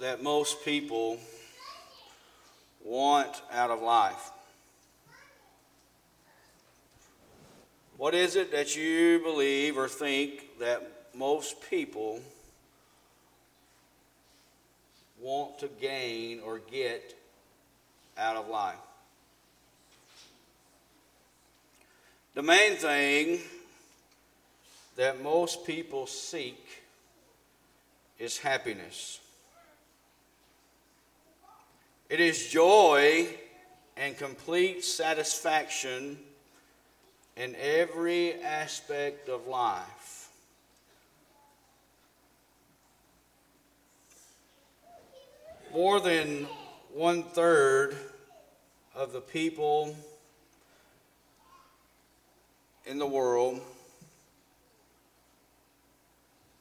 that most people want out of life? What is it that you believe or think that most people want to gain or get out of life? The main thing that most people seek is happiness. It is joy and complete satisfaction in every aspect of life. More than one third of the people in the world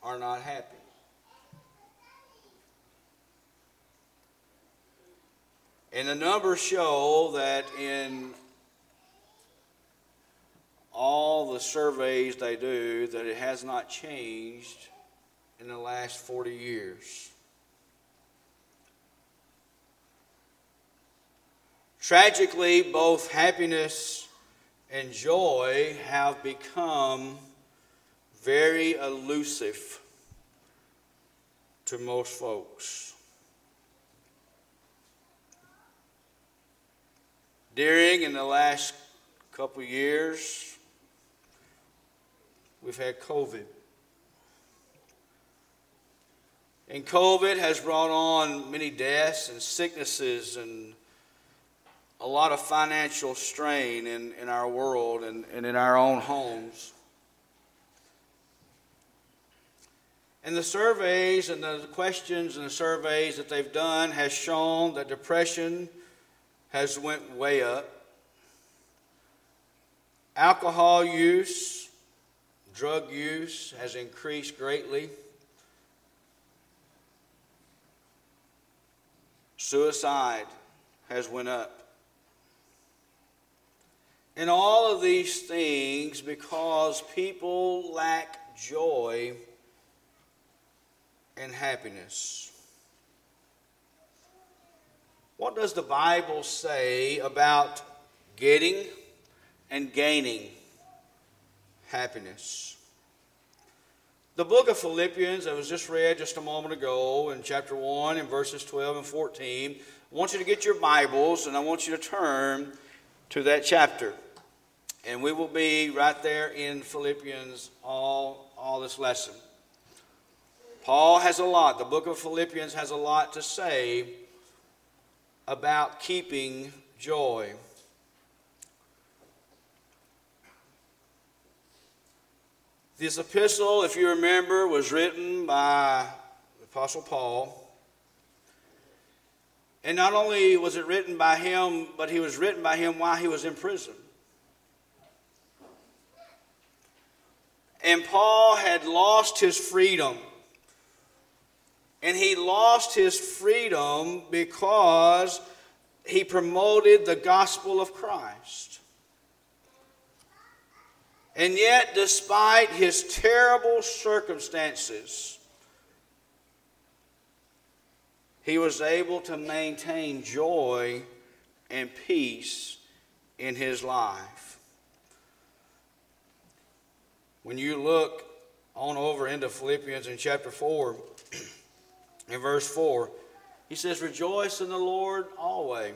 are not happy. And the numbers show that in all the surveys they do, that it has not changed in the last 40 years. Tragically, both happiness and joy have become very elusive to most folks. During in the last couple years, we've had COVID. And COVID has brought on many deaths and sicknesses and a lot of financial strain in, in our world and, and in our own homes. And the surveys and the questions and the surveys that they've done has shown that depression has went way up. Alcohol use, drug use has increased greatly. Suicide has went up. And all of these things because people lack joy and happiness. What does the Bible say about getting and gaining happiness? The book of Philippians that was just read just a moment ago in chapter 1 in verses 12 and 14. I want you to get your Bibles and I want you to turn to that chapter. And we will be right there in Philippians all, all this lesson. Paul has a lot, the book of Philippians has a lot to say about keeping joy. This epistle, if you remember, was written by the Apostle Paul. And not only was it written by him, but he was written by him while he was in prison. And Paul had lost his freedom. And he lost his freedom because he promoted the gospel of Christ. And yet, despite his terrible circumstances, he was able to maintain joy and peace in his life. When you look on over into Philippians in chapter 4, in verse 4, he says, Rejoice in the Lord always.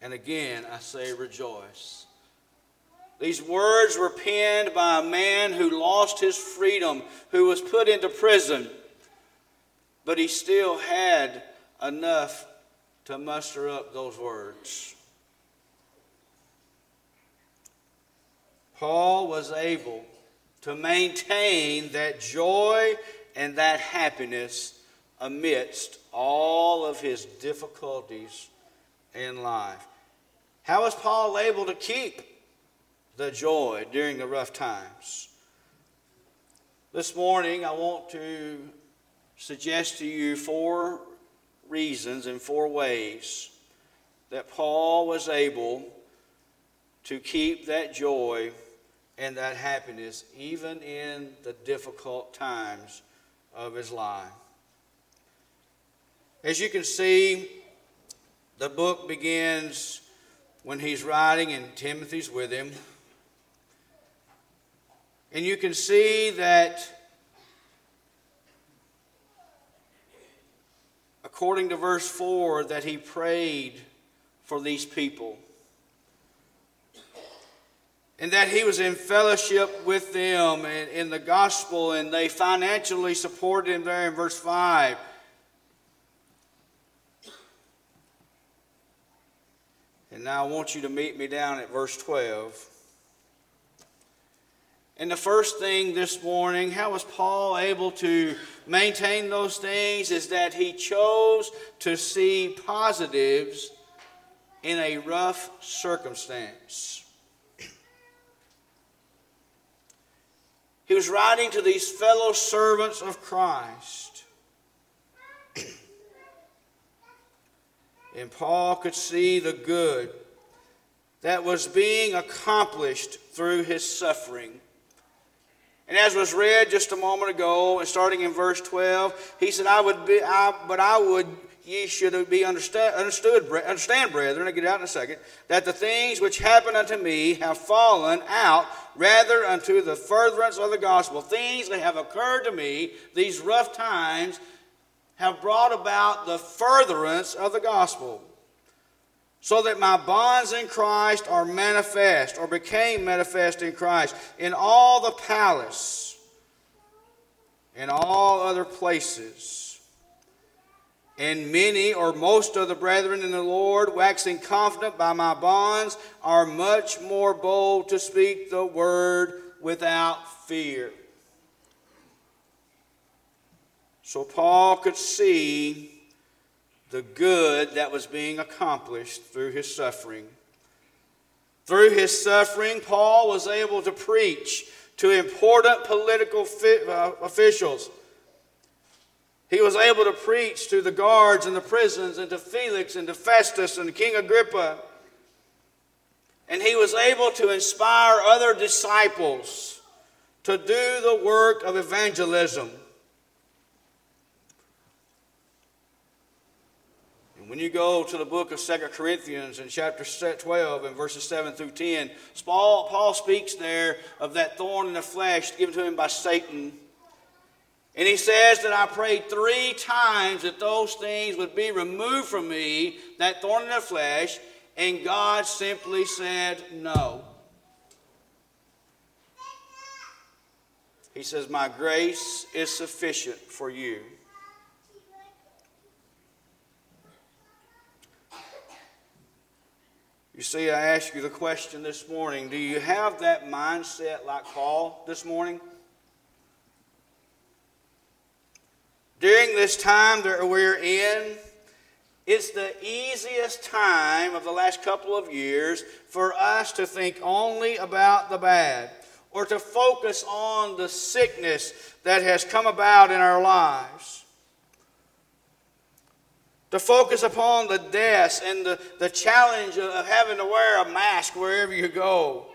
And again, I say rejoice. These words were penned by a man who lost his freedom, who was put into prison, but he still had enough to muster up those words. Paul was able to maintain that joy and that happiness amidst all of his difficulties in life. How was Paul able to keep the joy during the rough times? This morning, I want to suggest to you four reasons and four ways that Paul was able to keep that joy and that happiness even in the difficult times of his life. As you can see, the book begins when he's writing and Timothy's with him. And you can see that according to verse 4 that he prayed for these people and that he was in fellowship with them in, in the gospel and they financially supported him there in verse 5 and now i want you to meet me down at verse 12 and the first thing this morning, how was Paul able to maintain those things? Is that he chose to see positives in a rough circumstance. He was writing to these fellow servants of Christ. and Paul could see the good that was being accomplished through his suffering. And as was read just a moment ago, and starting in verse 12, he said, I would be, I, but I would, ye should be understood, understand, brethren, I'll get out in a second, that the things which happened unto me have fallen out rather unto the furtherance of the gospel. Things that have occurred to me, these rough times, have brought about the furtherance of the gospel so that my bonds in Christ are manifest or became manifest in Christ in all the palace, in all other places. And many or most of the brethren in the Lord, waxing confident by my bonds, are much more bold to speak the word without fear. So Paul could see the good that was being accomplished through his suffering. Through his suffering, Paul was able to preach to important political uh, officials. He was able to preach to the guards in the prisons and to Felix and to Festus and King Agrippa. And he was able to inspire other disciples to do the work of evangelism. And when you go to the book of Second Corinthians in chapter 12 and verses 7 through 10, Paul, Paul speaks there of that thorn in the flesh given to him by Satan. And he says that I prayed three times that those things would be removed from me, that thorn in the flesh, and God simply said no. He says, My grace is sufficient for you. You see, I ask you the question this morning do you have that mindset like Paul this morning? During this time that we're in, it's the easiest time of the last couple of years for us to think only about the bad or to focus on the sickness that has come about in our lives to focus upon the deaths and the, the challenge of having to wear a mask wherever you go.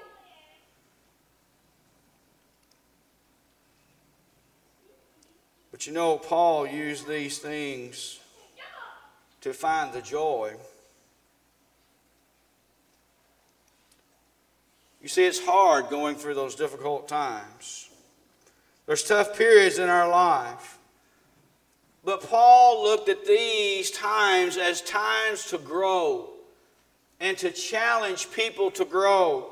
But you know, Paul used these things to find the joy. You see, it's hard going through those difficult times. There's tough periods in our life. But Paul looked at these times as times to grow and to challenge people to grow.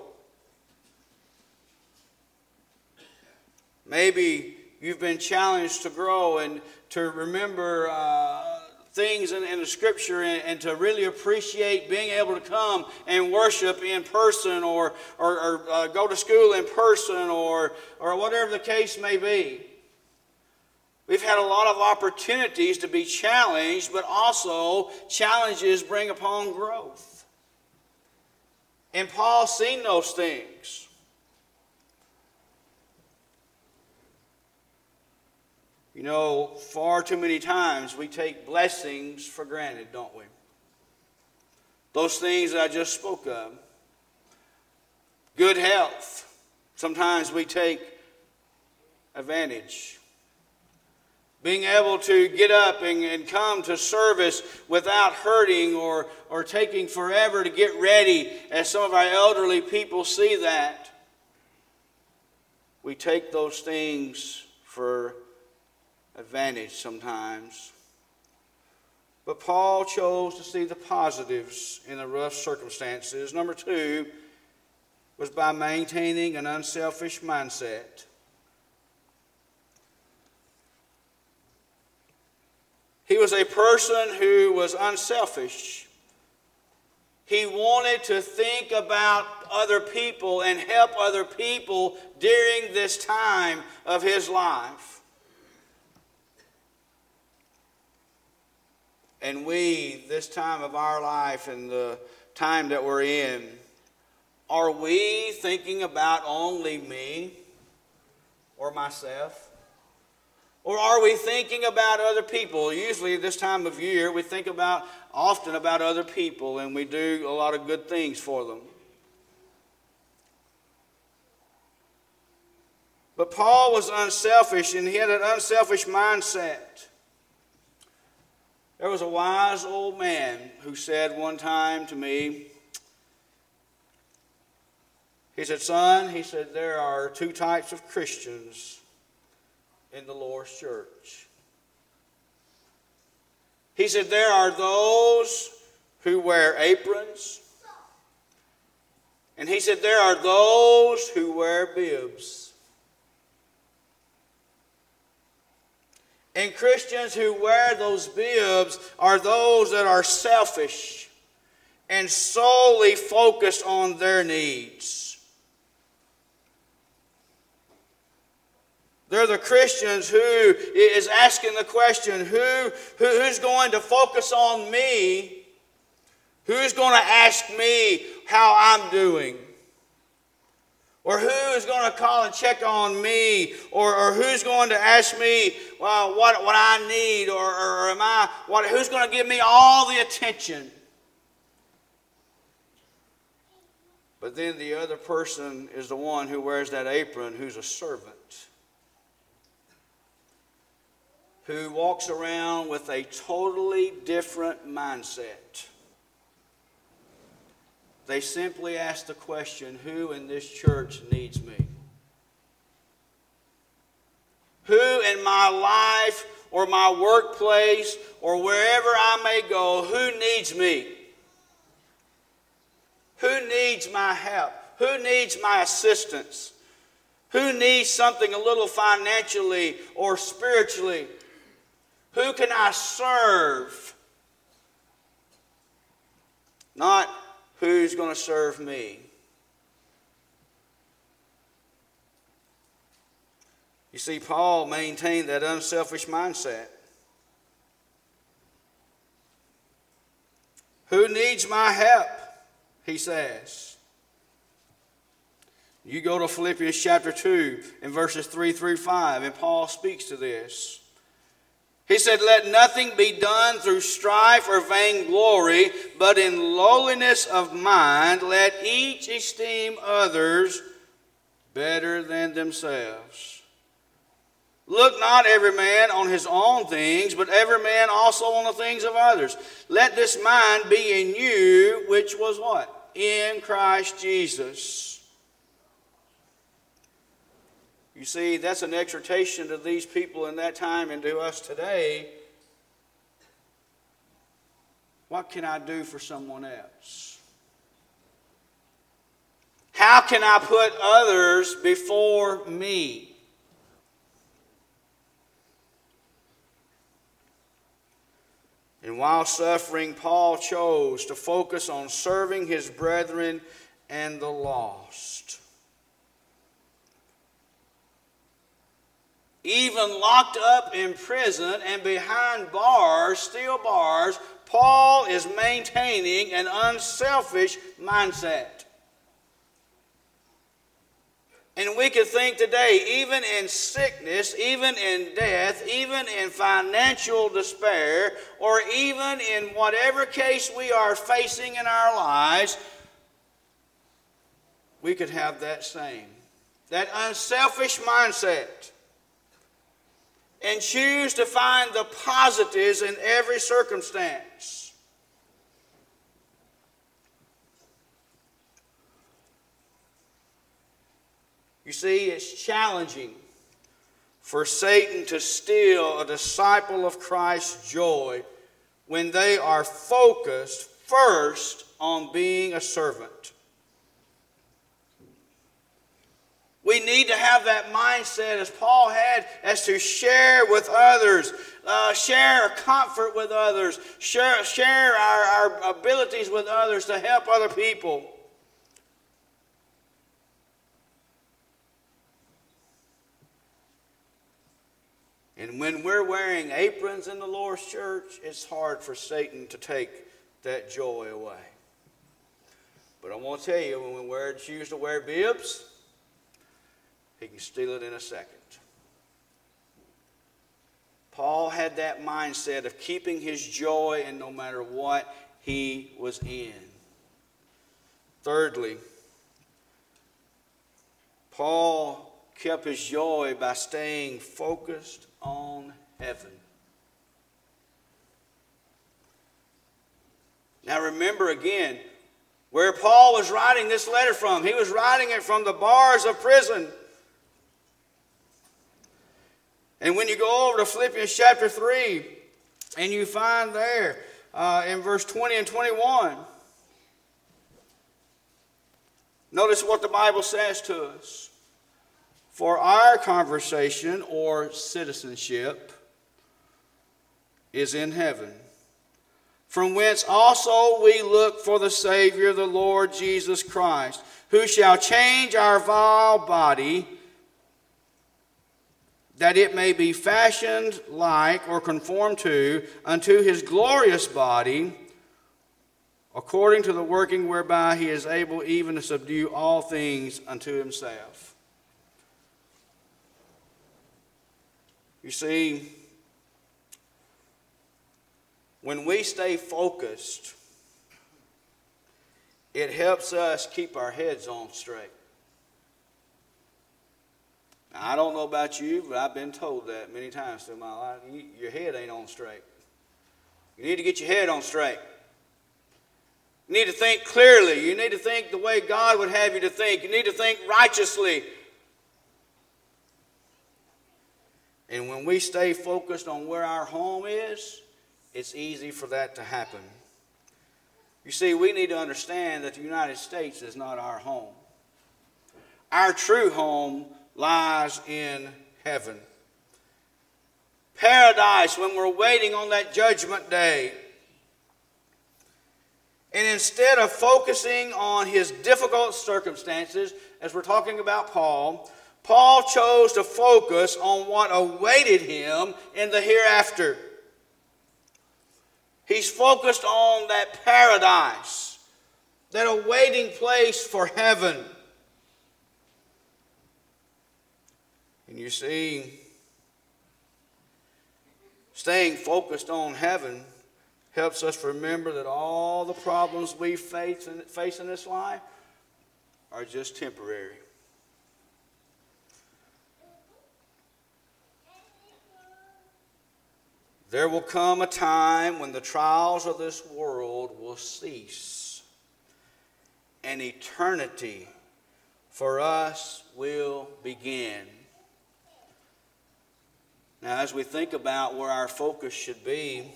Maybe you've been challenged to grow and to remember uh, things in, in, the scripture and, and, to really appreciate being able to come and worship in person or, or, or uh, go to school in person or, or whatever the case may be. We've had a lot of opportunities to be challenged, but also challenges bring upon growth. And Paul's seen those things. You know, far too many times we take blessings for granted, don't we? Those things that I just spoke of. Good health. Sometimes we take advantage being able to get up and, and come to service without hurting or, or taking forever to get ready, as some of our elderly people see that. We take those things for advantage sometimes. But Paul chose to see the positives in the rough circumstances. Number two was by maintaining an unselfish mindset. He was a person who was unselfish. He wanted to think about other people and help other people during this time of his life. And we, this time of our life and the time that we're in, are we thinking about only me or myself? Or are we thinking about other people? Usually, this time of year, we think about often about other people and we do a lot of good things for them. But Paul was unselfish and he had an unselfish mindset. There was a wise old man who said one time to me, he said, Son, he said, there are two types of Christians in the Lord's church. He said, There are those who wear aprons. And he said, There are those who wear bibs. And Christians who wear those bibs are those that are selfish and solely focused on their needs. They're the Christians who is asking the question who, who's going to focus on me? Who's going to ask me how I'm doing? Or going to call and check on me? Or, or who's going to ask me well, what, what I need? Or, or am I, what, who's going to give me all the attention? But then the other person is the one who wears that apron who's a servant. who walks around with a totally different mindset. They simply ask the question who in this church needs me? Who in my life or my workplace or wherever I may go, who needs me? Who needs my help? Who needs my assistance? Who needs something a little financially or spiritually who can I serve? Not who's going to serve me. You see, Paul maintained that unselfish mindset. Who needs my help? He says. You go to Philippians chapter 2 and verses 3 through 5, and Paul speaks to this. He said, Let nothing be done through strife or vainglory, but in lowliness of mind, let each esteem others better than themselves. Look not every man on his own things, but every man also on the things of others. Let this mind be in you, which was what? In Christ Jesus you see, that's an exhortation to these people in that time and to us today. What can I do for someone else? How can I put others before me? And while suffering, Paul chose to focus on serving his brethren and the lost. even locked up in prison and behind bars, steel bars, Paul is maintaining an unselfish mindset. And we could think today, even in sickness, even in death, even in financial despair, or even in whatever case we are facing in our lives, we could have that same. That unselfish mindset. and choose to find the positives in every circumstance. You see, it's challenging for Satan to steal a disciple of Christ's joy when they are focused first on being a servant. We need to have that mindset as Paul had, as to share with others, uh, share comfort with others, share, share our, our abilities with others to help other people. And when we're wearing aprons in the Lord's church, it's hard for Satan to take that joy away. But I want to tell you, when we wear, choose to wear bibs, he can steal it in a second. Paul had that mindset of keeping his joy in no matter what he was in. Thirdly, Paul kept his joy by staying focused on heaven. Now remember again where Paul was writing this letter from. He was writing it from the bars of prison. And when you go over to Philippians chapter 3, and you find there uh, in verse 20 and 21, notice what the Bible says to us. For our conversation or citizenship is in heaven, from whence also we look for the Savior, the Lord Jesus Christ, who shall change our vile body that it may be fashioned like or conformed to unto his glorious body, according to the working whereby he is able even to subdue all things unto himself. You see, when we stay focused, it helps us keep our heads on straight. Now, I don't know about you, but I've been told that many times through my life. You, your head ain't on straight. You need to get your head on straight. You need to think clearly. You need to think the way God would have you to think. You need to think righteously. And when we stay focused on where our home is, it's easy for that to happen. You see, we need to understand that the United States is not our home. Our true home lies in heaven. Paradise when we're waiting on that judgment day. And instead of focusing on his difficult circumstances, as we're talking about Paul, Paul chose to focus on what awaited him in the hereafter. He's focused on that paradise, that awaiting place for heaven. And you see, staying focused on heaven helps us remember that all the problems we face in, face in this life are just temporary. There will come a time when the trials of this world will cease, and eternity for us will begin. Now, as we think about where our focus should be,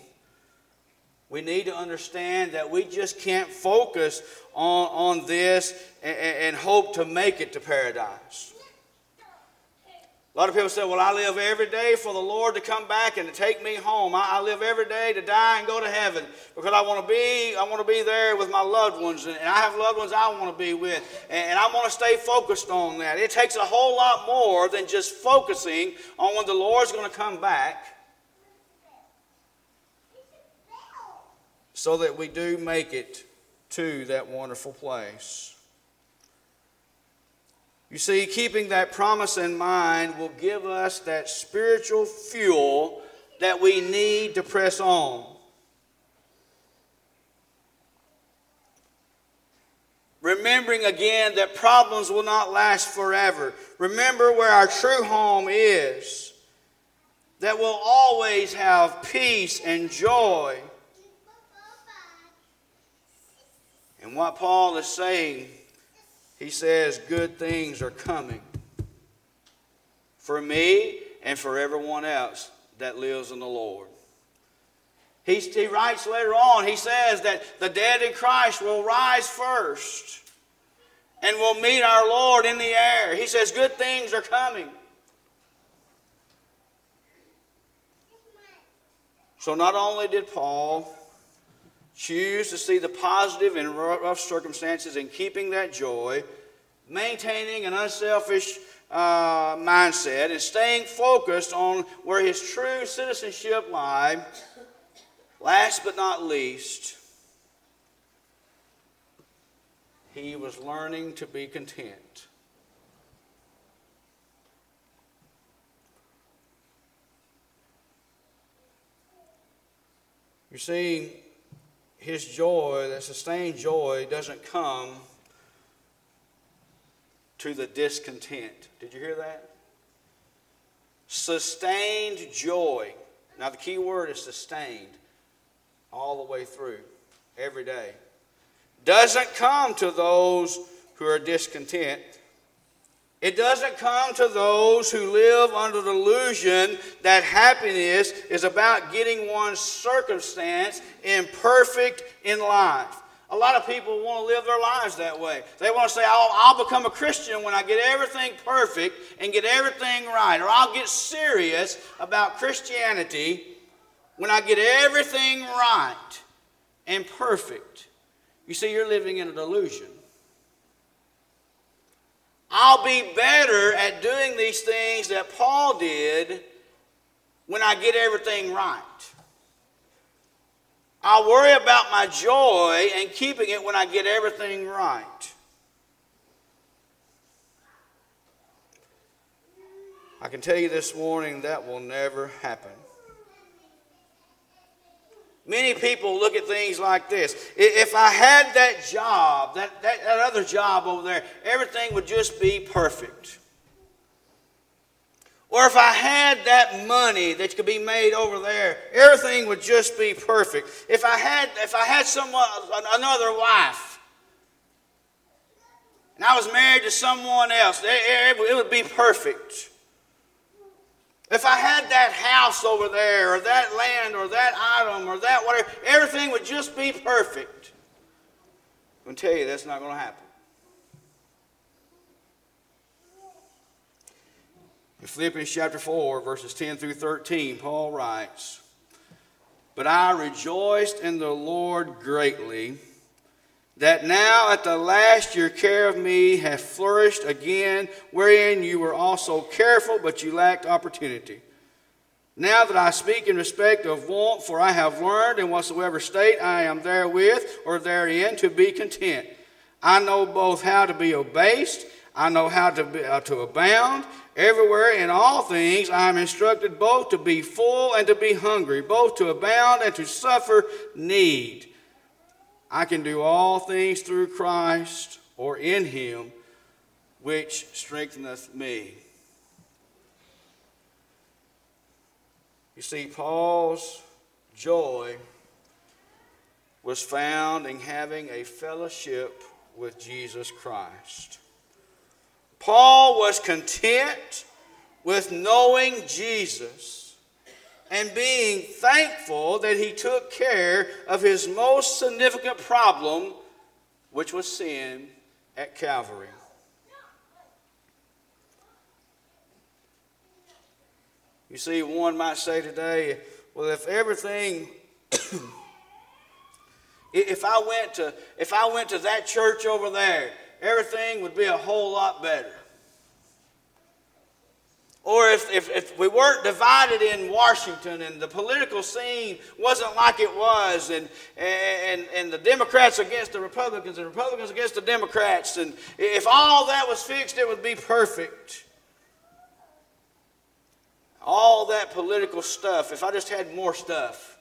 we need to understand that we just can't focus on, on this and, and hope to make it to paradise. A lot of people say, Well, I live every day for the Lord to come back and to take me home. I, I live every day to die and go to heaven because I want to be, I want to be there with my loved ones, and, and I have loved ones I want to be with, and, and I want to stay focused on that. It takes a whole lot more than just focusing on when the Lord's going to come back. So that we do make it to that wonderful place. You see, keeping that promise in mind will give us that spiritual fuel that we need to press on. Remembering again that problems will not last forever. Remember where our true home is. that we'll always have peace and joy. And what Paul is saying, he says, good things are coming for me and for everyone else that lives in the Lord. He, he writes later on, he says that the dead in Christ will rise first and will meet our Lord in the air. He says, Good things are coming. So, not only did Paul choose to see the positive in rough circumstances and keeping that joy, maintaining an unselfish uh, mindset, and staying focused on where his true citizenship lies, last but not least, he was learning to be content. You see, his joy, that sustained joy, doesn't come to the discontent. Did you hear that? Sustained joy. Now, the key word is sustained all the way through, every day. Doesn't come to those who are discontent. It doesn't come to those who live under the illusion that happiness is about getting one's circumstance imperfect in life. A lot of people want to live their lives that way. They want to say, I'll, I'll, become a Christian when I get everything perfect and get everything right. Or I'll get serious about Christianity when I get everything right and perfect. You see, you're living in a delusion. I'll be better at doing these things that Paul did when I get everything right. I'll worry about my joy and keeping it when I get everything right. I can tell you this morning that will never happen. Many people look at things like this. If I had that job, that, that, that other job over there, everything would just be perfect. Or if I had that money that could be made over there, everything would just be perfect. If I had, if I had someone, another wife, and I was married to someone else, it would be perfect. If I had that house over there, or that land, or that item, or that whatever, everything would just be perfect. I'm going to tell you that's not going to happen. In Philippians chapter 4, verses 10 through 13, Paul writes, But I rejoiced in the Lord greatly that now at the last your care of me hath flourished again, wherein you were also careful, but you lacked opportunity. Now that I speak in respect of want, for I have learned in whatsoever state I am therewith or therein to be content. I know both how to be abased, I know how to, be, uh, to abound. Everywhere in all things I am instructed both to be full and to be hungry, both to abound and to suffer need. I can do all things through Christ or in him, which strengtheneth me. You see, Paul's joy was found in having a fellowship with Jesus Christ. Paul was content with knowing Jesus and being thankful that he took care of his most significant problem, which was sin at Calvary. You see, one might say today, well, if everything, if I went to, if I went to that church over there, everything would be a whole lot better. Or if, if, if, we weren't divided in Washington and the political scene wasn't like it was, and, and, and the Democrats against the Republicans and Republicans against the Democrats, and if all that was fixed, it would be perfect. All that political stuff, if I just had more stuff.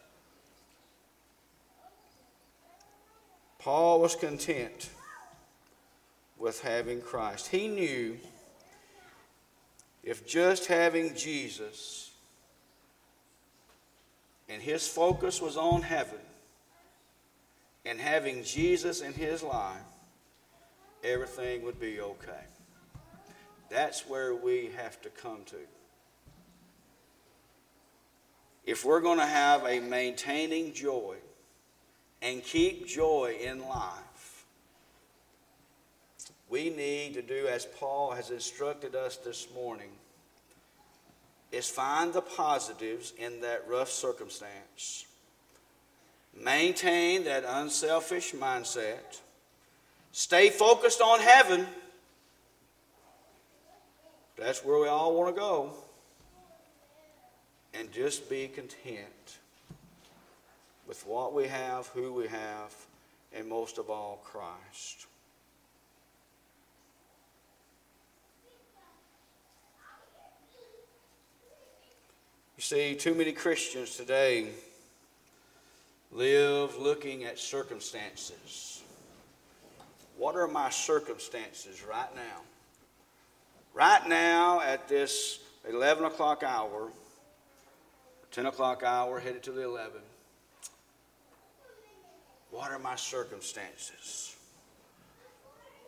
Paul was content with having Christ. He knew if just having Jesus and his focus was on heaven and having Jesus in his life, everything would be okay. That's where we have to come to. If we're going to have a maintaining joy and keep joy in life, we need to do as Paul has instructed us this morning is find the positives in that rough circumstance. Maintain that unselfish mindset. Stay focused on heaven. That's where we all want to go. And just be content with what we have, who we have, and most of all, Christ. You see, too many Christians today live looking at circumstances. What are my circumstances right now? Right now, at this 11 o'clock hour, 10 o'clock hour, headed to the 11, what are my circumstances?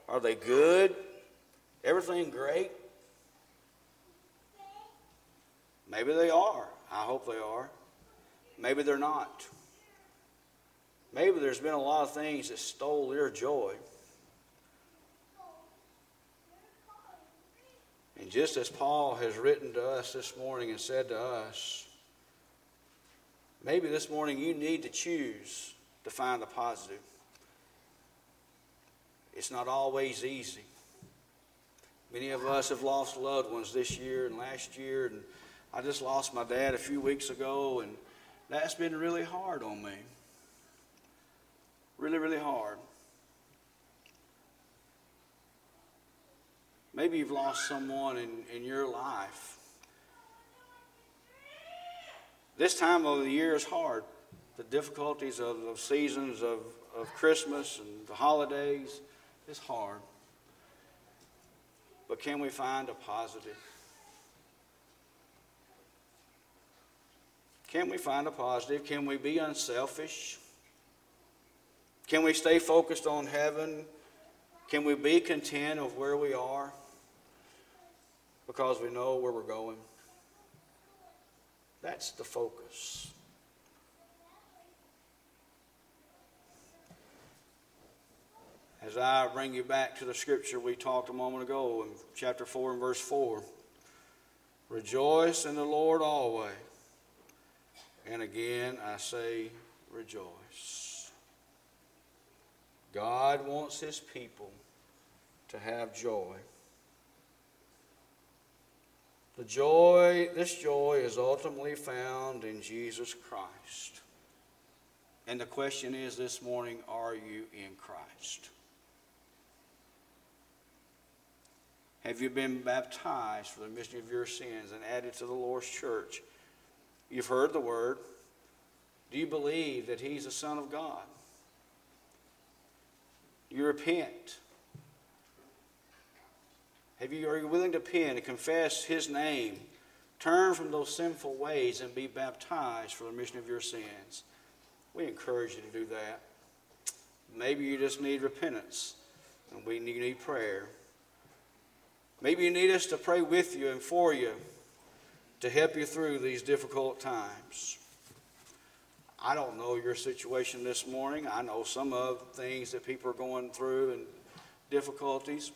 Are they good? Everything great? Maybe they are. I hope they are. Maybe they're not. Maybe there's been a lot of things that stole their joy. And just as Paul has written to us this morning and said to us, maybe this morning you need to choose to find the positive. It's not always easy. Many of us have lost loved ones this year and last year, and I just lost my dad a few weeks ago, and that's been really hard on me. Really, really hard. Maybe you've lost someone in, in your life. This time of the year is hard. The difficulties of, the seasons of, of Christmas and the holidays is hard. But can we find a positive? Can we find a positive? Can we be unselfish? Can we stay focused on heaven? Can we be content of where we are because we know where we're going? That's the focus. As I bring you back to the scripture we talked a moment ago in chapter 4 and verse 4 Rejoice in the Lord always. And again, I say, rejoice. God wants his people to have joy. The joy, this joy is ultimately found in Jesus Christ. And the question is this morning are you in Christ? Have you been baptized for the remission of your sins and added to the Lord's church? You've heard the word. Do you believe that He's the Son of God? You repent. Have you, are you willing to repent and confess His name? Turn from those sinful ways and be baptized for the remission of your sins. We encourage you to do that. Maybe you just need repentance and we need, need prayer. Maybe you need us to pray with you and for you to help you through these difficult times. I don't know your situation this morning. I know some of the things that people are going through and difficulties.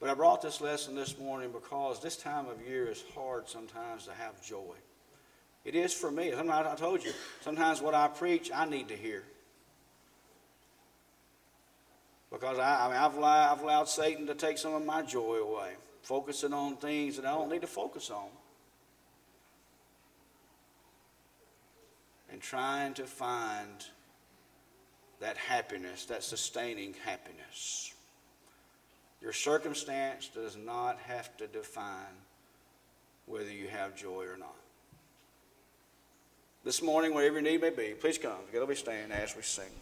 But I brought this lesson this morning because this time of year is hard sometimes to have joy. It is for me. Sometimes I told you, sometimes what I preach, I need to hear. Because I, I mean, I've, allowed, I've allowed Satan to take some of my joy away, focusing on things that I don't need to focus on. And trying to find that happiness, that sustaining happiness. Your circumstance does not have to define whether you have joy or not. This morning, wherever your need may be, please come. Together we stand as we sing.